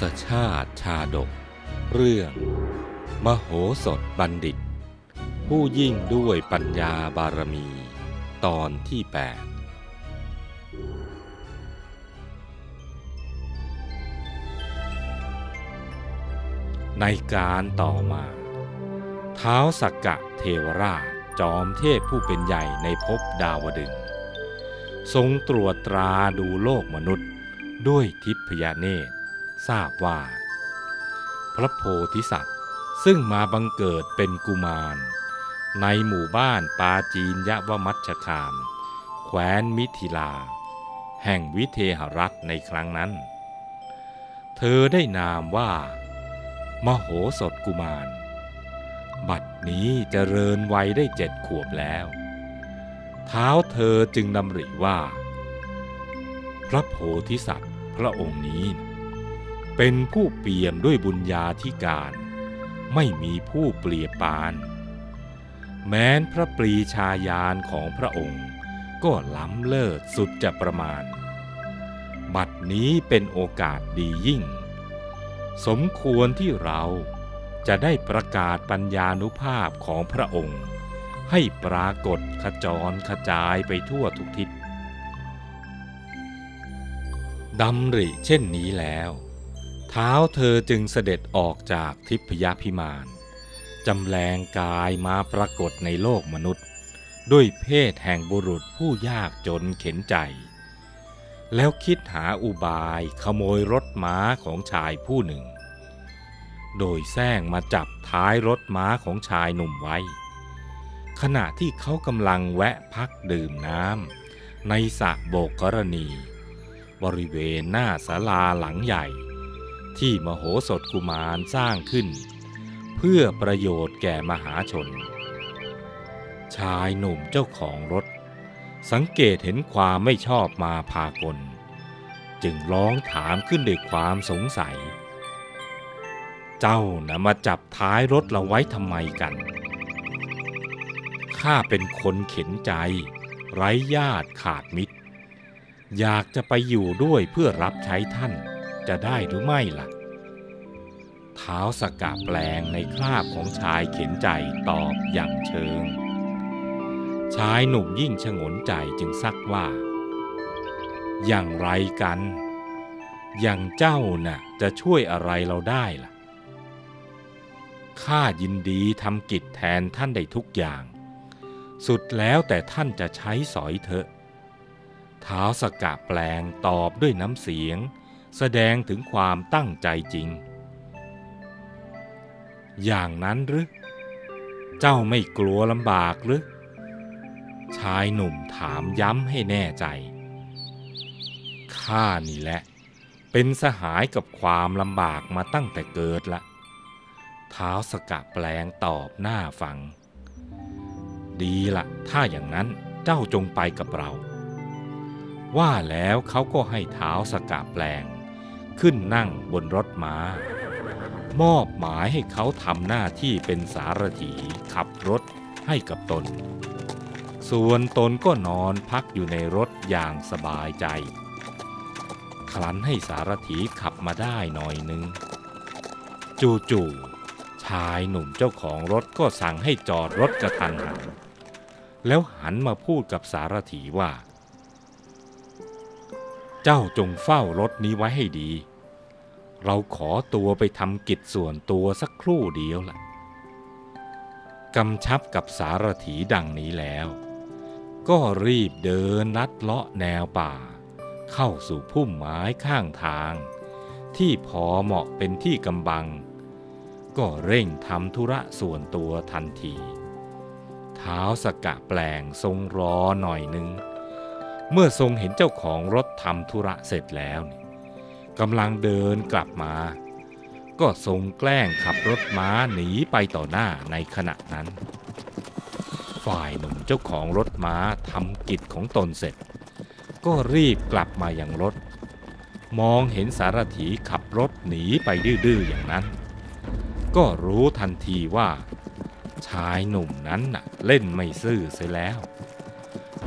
ศชาติชาดก เรื่อง มโหสถบัณฑิต ผู้ยิ่งด้วยปัญญาบารมี ตอนที่แปดในการต่อมาเท้าสักกะเทวราชจอมเทพผู้เป็นใหญ่ในภพดาวดึง ทรงตรวจตราดูโลกมนุษย์ด้วยทิพยเนตร ทราบว่า พระโพธิสัตว์ซึ่งมาบังเกิดเป็นกุมาร ในหมู่บ้านปาจีนยะวมัชคาม แคว้นมิถิลา แห่งวิเทหรัฐในครั้งนั้น เธอได้นามว่า มโหสถกุมาร บัดนี้เจริญวัยได้เจ็ดขวบแล้ว เท้าเธอจึงดำริว่า พระโพธิสัตว์พระองค์นี้ เป็นผู้เปี่ยมด้วยบุญญาธิการ ไม่มีผู้เปรียบปาน แม้นพระปรีชาญาณของพระองค์ ก็ล้ำเลิศสุดจะประมาณ บัดนี้เป็นโอกาสดียิ่ง สมควรที่เราจะได้ประกาศปัญญานุภาพของพระองค์ ให้ปรากฏขจรขจายไปทั่วทุกทิศดำริเช่นนี้แล้ว เท้าเธอจึงเสด็จออกจากทิพยพิมานจำแรงกายมาปรากฏในโลกมนุษย์ ด้วยเพศแห่งบุรุษผู้ยากจนเข็นใจ แล้วคิดหาอุบายขโมยรถม้าของชายผู้หนึ่ง โดยแซงมาจับท้ายรถม้าของชายหนุ่มไว้ ขณะที่เขากำลังแวะพักดื่มน้ำในสระโบกกรณี บริเวณหน้าศาลาหลังใหญ่ ที่มโหสถกุมารสร้างขึ้น เพื่อประโยชน์แก่มหาชน ชายหนุ่มเจ้าของรถ สังเกตเห็นความไม่ชอบมาพากล จึงร้องถามขึ้นด้วยความสงสัย เจ้านะมาจับท้ายรถเราไว้ทำไมกันข้าเป็นคนเข็นใจ ไร้ญาติขาดมิตร อยากจะไปอยู่ด้วยเพื่อรับใช้ท่าน จะได้หรือไม่ล่ะ เท้าสกกะแปลงในคราบของชายเข็นใจตอบอย่างเชิง ชายหนุ่มยิ่งชงนใจจึงซักว่า อย่างไรกัน อย่างเจ้าน่ะจะช่วยอะไรเราได้ล่ะ ข้ายินดีทำกิจแทนท่านได้ทุกอย่าง สุดแล้วแต่ท่านจะใช้สอยเถอะเท้าสกกะแปลงตอบด้วยน้ำเสียง แสดงถึงความตั้งใจจริง อย่างนั้นหรือ เจ้าไม่กลัวลำบากหรือ ชายหนุ่มถามย้ำให้แน่ใจ ข้านี่แหละ เป็นสหายกับความลำบากมาตั้งแต่เกิดละเท้าสกะแปลงตอบหน้าฟัง ดีละถ้าอย่างนั้นเจ้าจงไปกับเรา ว่าแล้วเขาก็ให้เท้าสกะแปลง ขึ้นนั่งบนรถม้ามอบหมายให้เขาทำหน้าที่เป็นสารถีขับรถให้กับตน ส่วนตนก็นอนพักอยู่ในรถอย่างสบายใจ คลันให้สารถีขับมาได้หน่อยหนึ่งจู่ๆชายหนุ่มเจ้าของรถก็สั่งให้จอดรถกระทันหัน แล้วหันมาพูดกับสารถีว่า เจ้าจงเฝ้ารถนี้ไว้ให้ดี เราขอตัวไปทำกิจส่วนตัวสักครู่เดียวล่ะกำชับกับสารถีดังนี้แล้ว ก็รีบเดินลัดเลาะแนวป่า เข้าสู่พุ่มไม้ข้างทาง ที่พอเหมาะเป็นที่กำบัง ก็เร่งทำธุระส่วนตัวทันที เท้าสกะแปลงทรงรอหน่อยนึง เมื่อทรงเห็นเจ้าของรถทำธุระเสร็จแล้วนี่ กำลังเดินกลับมา ก็ทรงแกล้งขับรถม้าหนีไปต่อหน้าในขณะนั้น ฝ่ายหนุ่มเจ้าของรถม้าทำกิจของตนเสร็จ ก็รีบกลับมาอย่างรถ มองเห็นสารถีขับรถหนีไปดื้อๆอย่างนั้น ก็รู้ทันทีว่า ชายหนุ่มนั้นน่ะเล่นไม่ซื่อเสียแล้ว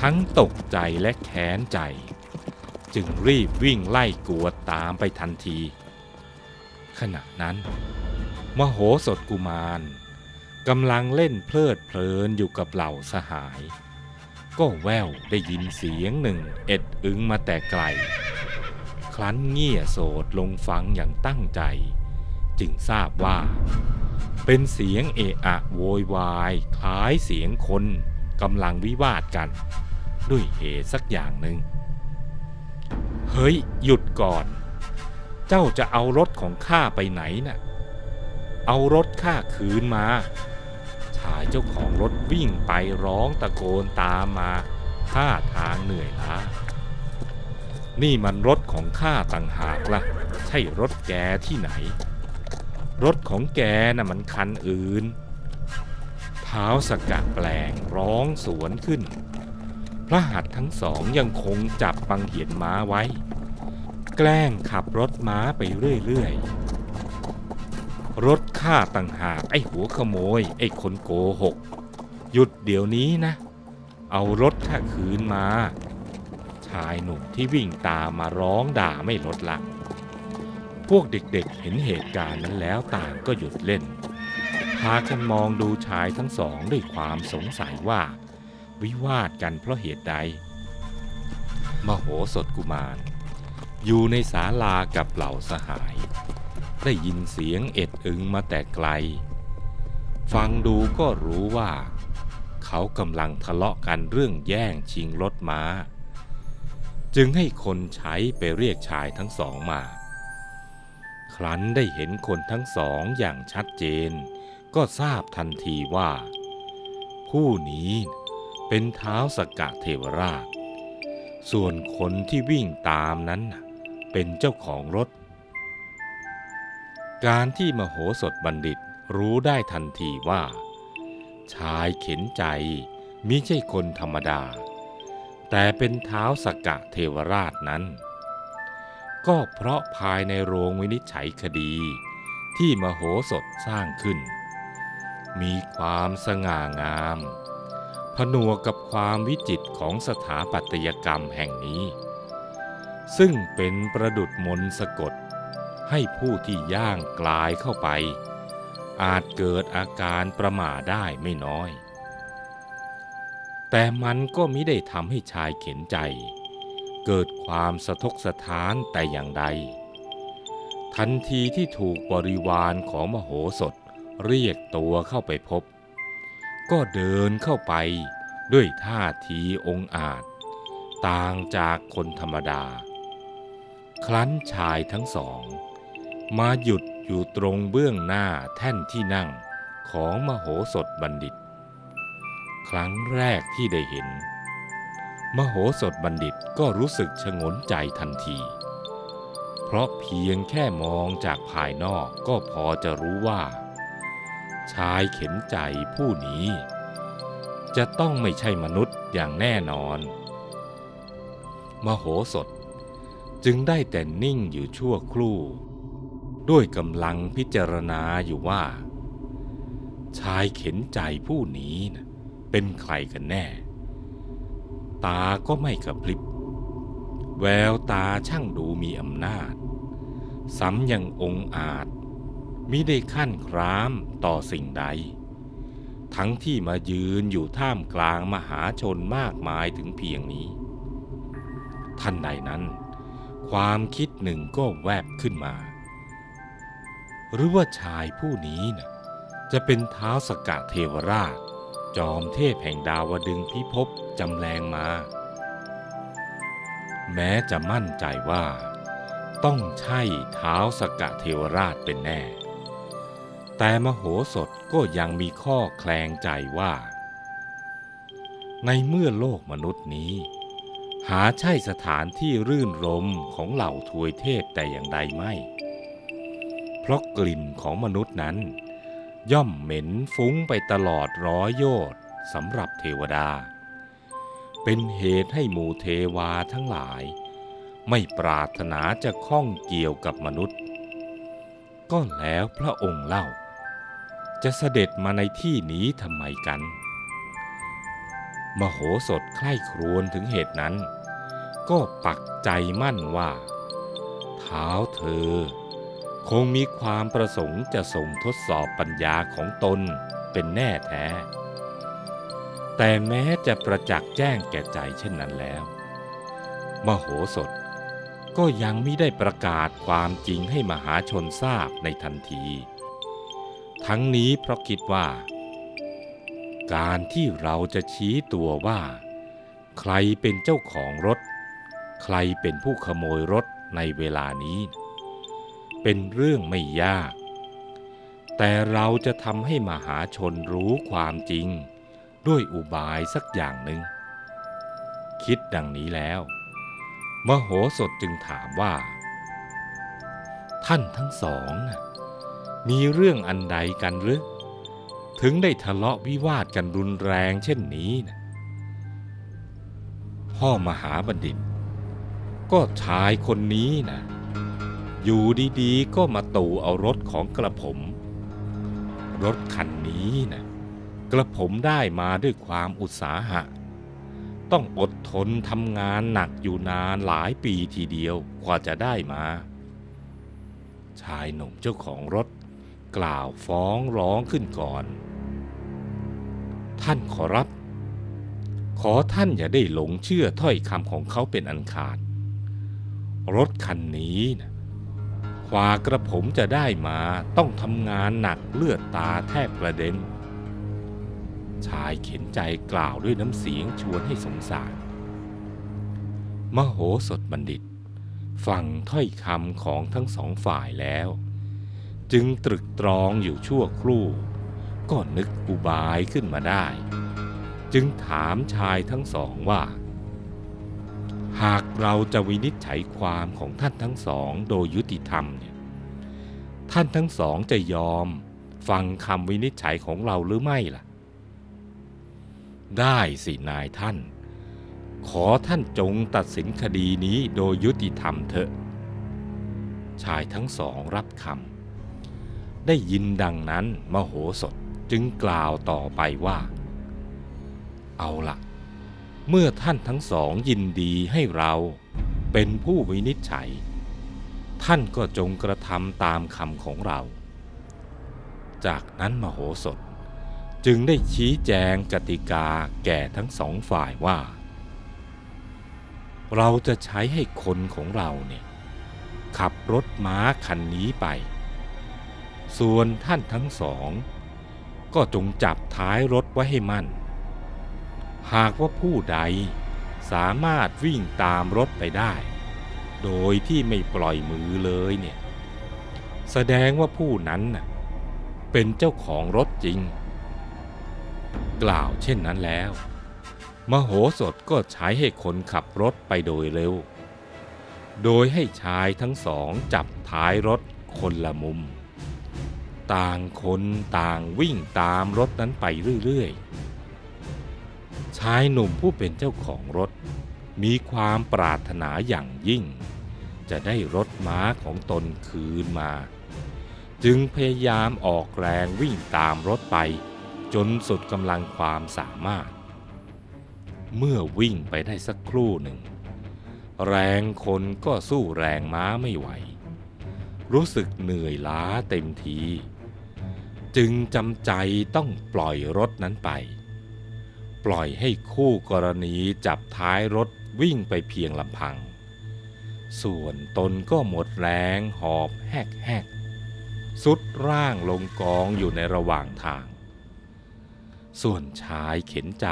ทั้งตกใจและแค้นใจ จึงรีบวิ่งไล่กวดตามไปทันที ขณะนั้น มโหสถกุมารกำลังเล่นเพลิดเพลินอยู่กับเหล่าสหาย ก็แววได้ยินเสียงหนึ่งเอ็ดอึงมาแต่ไกล ครั้นเงี่ยโสดลงฟังอย่างตั้งใจ จึงทราบว่า เป็นเสียงเอะอะโวยวายคล้ายเสียงคนกำลังวิวาทกัน ด้วยเหตุสักอย่างหนึ่ง เฮ้ย หยุดก่อน เจ้าจะเอารถของข้าไปไหนน่ะ เอารถข้าคืนมา ชายเจ้าของรถวิ่งไปร้องตะโกนตามมาท่าทางเหนื่อยล้า นี่มันรถของข้าต่างหากละ่ะ ใช่รถแกที่ไหน รถของแกน่ะมันคันอื่น เท้าสกัดแปลงร้องสวนขึ้น พระหัตถ์ทั้งสองยังคงจับบังเหียนม้าไว้ แกล้งขับรถม้าไปเรื่อยๆ รถข้าต่างหากไอ้หัวขโมย ไอ้คนโกหก หยุดเดี๋ยวนี้นะ เอารถข้าคืนมา ชายหนุ่มที่วิ่งตามมาร้องด่าไม่ลดละพวกเด็กๆเห็นเหตุการณ์นั้นแล้วต่างก็หยุดเล่นพากันมองดูชายทั้งสองด้วยความสงสัยว่า วิวาทกันเพราะเหตุใด มโหสถกุมาร อยู่ในศาลากับเหล่าสหาย ได้ยินเสียงเอ็ดอึงมาแต่ไกล ฟังดูก็รู้ว่า เขากำลังทะเลาะกันเรื่องแย่งชิงรถม้า จึงให้คนใช้ไปเรียกชายทั้งสองมา ครั้นได้เห็นคนทั้งสองอย่างชัดเจน ก็ทราบทันทีว่า ผู้นี้ เป็นเท้าสกกะเทวราช ส่วนคนที่วิ่งตามนั้นเป็นเจ้าของรถ การที่มโหสถบัณฑิตรู้ได้ทันทีว่า ชายเข็นใจมิใช่คนธรรมดา แต่เป็นเท้าสกกะเทวราชนั้น ก็เพราะภายในโรงวินิจฉัยคดีที่มโหสถสร้างขึ้น มีความสง่างาม ผนวกกับความวิจิตของสถาปัตยกรรมแห่งนี้ ซึ่งเป็นประดุดมนสะกด ให้ผู้ที่ย่างกลายเข้าไป อาจเกิดอาการประหม่าได้ไม่น้อย แต่มันก็มิได้ทำให้ชายเข็นใจ เกิดความสะทกสะท้านแต่อย่างใด ทันทีที่ถูกบริวารของมโหสถเรียกตัวเข้าไปพบ ก็เดินเข้าไปด้วยท่าทีองอาจ ต่างจากคนธรรมดา ครั้นชายทั้งสอง มาหยุดอยู่ตรงเบื้องหน้าแท่นที่นั่งของมโหสถบัณฑิต ครั้งแรกที่ได้เห็น มโหสถบัณฑิตก็รู้สึกชงนใจทันที เพราะเพียงแค่มองจากภายนอกก็พอจะรู้ว่า ชายเข็นใจผู้นี้ จะต้องไม่ใช่มนุษย์อย่างแน่นอน มโหสถจึงได้แต่นิ่งอยู่ชั่วครู่ ด้วยกำลังพิจารณาอยู่ว่า ชายเข็นใจผู้นี้นะเป็นใครกันแน่ ตาก็ไม่กระพริบ แววตาช่างดูมีอำนาจ ซ้ำยังองอาจ มิได้ขั้นครามต่อสิ่งใด ทั้งที่มายืนอยู่ท่ามกลางมหาชนมากมายถึงเพียงนี้ ท่านใดนั้น ความคิดหนึ่งก็แวบขึ้นมา หรือว่าชายผู้นี้นะ่ะจะเป็นเท้าสกะเทวราช จอมเทพแห่งดาวดึงพิภพจำแรงมา แม้จะมั่นใจว่าต้องใช่เท้าสกกะเทวราชเป็นแน่ แต่มโหสถก็ยังมีข้อแคลงใจว่า ในเมื่อโลกมนุษย์นี้ หาใช่สถานที่รื่นรมของเหล่าทวยเทพแต่อย่างใดไม่ เพราะกลิ่นของมนุษย์นั้น ย่อมเหม็นฟุ้งไปตลอดร้อยโยชน์สำหรับเทวดา เป็นเหตุให้หมู่เทวาทั้งหลาย ไม่ปรารถนาจะข้องเกี่ยวกับมนุษย์ ก็แล้วพระองค์เล่า จะเสด็จมาในที่นี้ทำไมกัน มโหสถใคร่ครวญถึงเหตุนั้น ก็ปักใจมั่นว่า เท้าเธอ คงมีความประสงค์จะส่งทดสอบปัญญาของตนเป็นแน่แท้ แต่แม้จะประจักษ์แจ้งแก่ใจเช่นนั้นแล้ว มโหสถก็ยังไม่ได้ประกาศความจริงให้มหาชนทราบในทันที ทั้งนี้เพราะคิดว่า การที่เราจะชี้ตัวว่า ใครเป็นเจ้าของรถ ใครเป็นผู้ขโมยรถในเวลานี้ เป็นเรื่องไม่ยาก แต่เราจะทำให้มหาชนรู้ความจริง ด้วยอุบายสักอย่างหนึ่ง คิดดังนี้แล้ว มโหสถจึงถามว่า ท่านทั้งสองน่ะ มีเรื่องอันใดกันหรือ ถึงได้ทะเลาะวิวาทกันรุนแรงเช่นนี้นะพ่อมหาบัณฑิต ก็ชายคนนี้นะอยู่ดีๆ ก็มาตู่เอารถของกระผม รถคันนี้นะกระผมได้มาด้วยความอุตสาหะ ต้องอดทนทำงานหนักอยู่นานหลายปีทีเดียวกว่าจะได้มา ชายหนุ่มเจ้าของรถ กล่าวฟ้องร้องขึ้นก่อน ท่านขอรับ ขอท่านอย่าได้หลงเชื่อถ้อยคำของเขาเป็นอันขาด รถคันนี้นะกว่ากระผมจะได้มาต้องทำงานหนักเลือดตาแทบกระเด็น ชายเข็นใจกล่าวด้วยน้ำเสียงชวนให้สงสาร มโหสถบัณฑิต ฟังถ้อยคำของทั้งสองฝ่ายแล้ว จึงตรึกตรองอยู่ชั่วครู่ ก็นึกอุบายขึ้นมาได้ จึงถามชายทั้งสองว่า หากเราจะวินิจฉัยความของท่านทั้งสองโดยยุติธรรมเนี่ยท่านทั้งสองจะยอมฟังคำวินิจฉัยของเราหรือไม่ล่ะ ได้สินายท่าน ขอท่านจงตัดสินคดีนี้โดยยุติธรรมเถอะ ชายทั้งสองรับคำ ได้ยินดังนั้นมโหสถจึงกล่าวต่อไปว่า เอาละเมื่อท่านทั้งสองยินดีให้เราเป็นผู้วินิจฉัย ท่านก็จงกระทำตามคำของเรา จากนั้นมโหสถจึงได้ชี้แจงกติกาแก่ทั้งสองฝ่ายว่า เราจะใช้ให้คนของเราเนี่ยขับรถม้าคันนี้ไป ส่วนท่านทั้งสอง ก็จงจับท้ายรถไว้ให้มั่น หากว่าผู้ใดสามารถวิ่งตามรถไปได้ โดยที่ไม่ปล่อยมือเลยเนี่ย แสดงว่าผู้นั้นน่ะเป็นเจ้าของรถจริง กล่าวเช่นนั้นแล้ว มโหสถก็ใช้ให้คนขับรถไปโดยเร็ว โดยให้ชายทั้งสองจับท้ายรถคนละมุม ต่างคนต่างวิ่งตามรถนั้นไปเรื่อยๆ ชายหนุ่มผู้เป็นเจ้าของรถ มีความปรารถนาอย่างยิ่ง จะได้รถม้าของตนคืนมา จึงพยายามออกแรงวิ่งตามรถไป จนสุดกำลังความสามารถ เมื่อวิ่งไปได้สักครู่หนึ่ง แรงคนก็สู้แรงม้าไม่ไหวรู้สึกเหนื่อยล้าเต็มที จึงจำใจต้องปล่อยรถนั้นไป ปล่อยให้คู่กรณีจับท้ายรถวิ่งไปเพียงลำพัง ส่วนตนก็หมดแรงหอบแหกแหกสุดร่างลงกองอยู่ในระหว่างทาง ส่วนชายเข็นใจ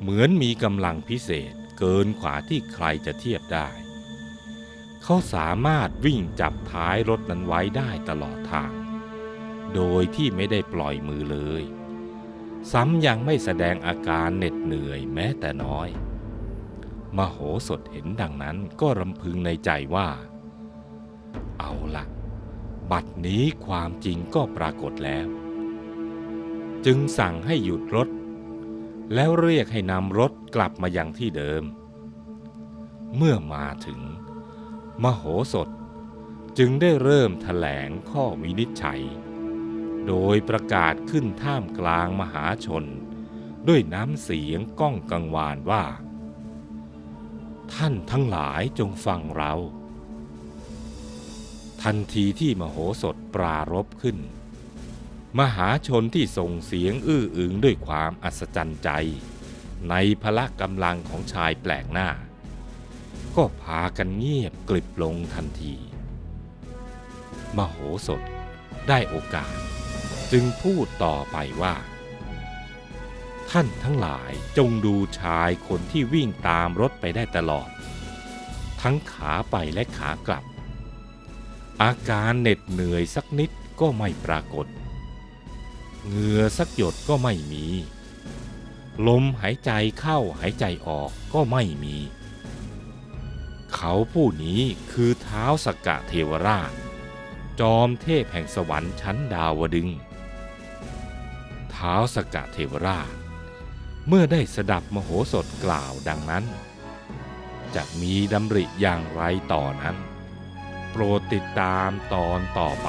เหมือนมีกำลังพิเศษเกินกว่าที่ใครจะเทียบได้ เขาสามารถวิ่งจับท้ายรถนั้นไว้ได้ตลอดทาง โดยที่ไม่ได้ปล่อยมือเลย ซ้ำยังไม่แสดงอาการเหน็ดเหนื่อยแม้แต่น้อย มโหสถเห็นดังนั้นก็รำพึงในใจว่า เอาละบัดนี้ความจริงก็ปรากฏแล้ว จึงสั่งให้หยุดรถ แล้วเรียกให้นำรถกลับมายังที่เดิม เมื่อมาถึง มโหสถจึงได้เริ่มถแถลงข้อวินิจฉัย โดยประกาศขึ้นท่ามกลางมหาชน ด้วยน้ำเสียงก้องกังวานว่า ท่านทั้งหลายจงฟังเรา ทันทีที่มโหสถปรารบขึ้น มหาชนที่ส่งเสียงอื้ออึงด้วยความอัศจรรย์ใจ ในพละกำลังของชายแปลกหน้า ก็พากันเงียบกลิบลงทันที มโหสถได้โอกาส จึงพูดต่อไปว่า ท่านทั้งหลายจงดูชายคนที่วิ่งตามรถไปได้ตลอด ทั้งขาไปและขากลับ อาการเหน็ดเหนื่อยสักนิดก็ไม่ปรากฏเหงื่อสักหยดก็ไม่มี ลมหายใจเข้าหายใจออกก็ไม่มี เขาผู้นี้คือเท้าสกกะเทวราช จอมเทพแห่งสวรรค์ชั้นดาวดึง ท้าสกะเทวราช เมื่อได้สดับมโหสถกล่าวดังนั้น จะมีดำริอย่างไรต่อนั้น โปรดติดตามตอนต่อไป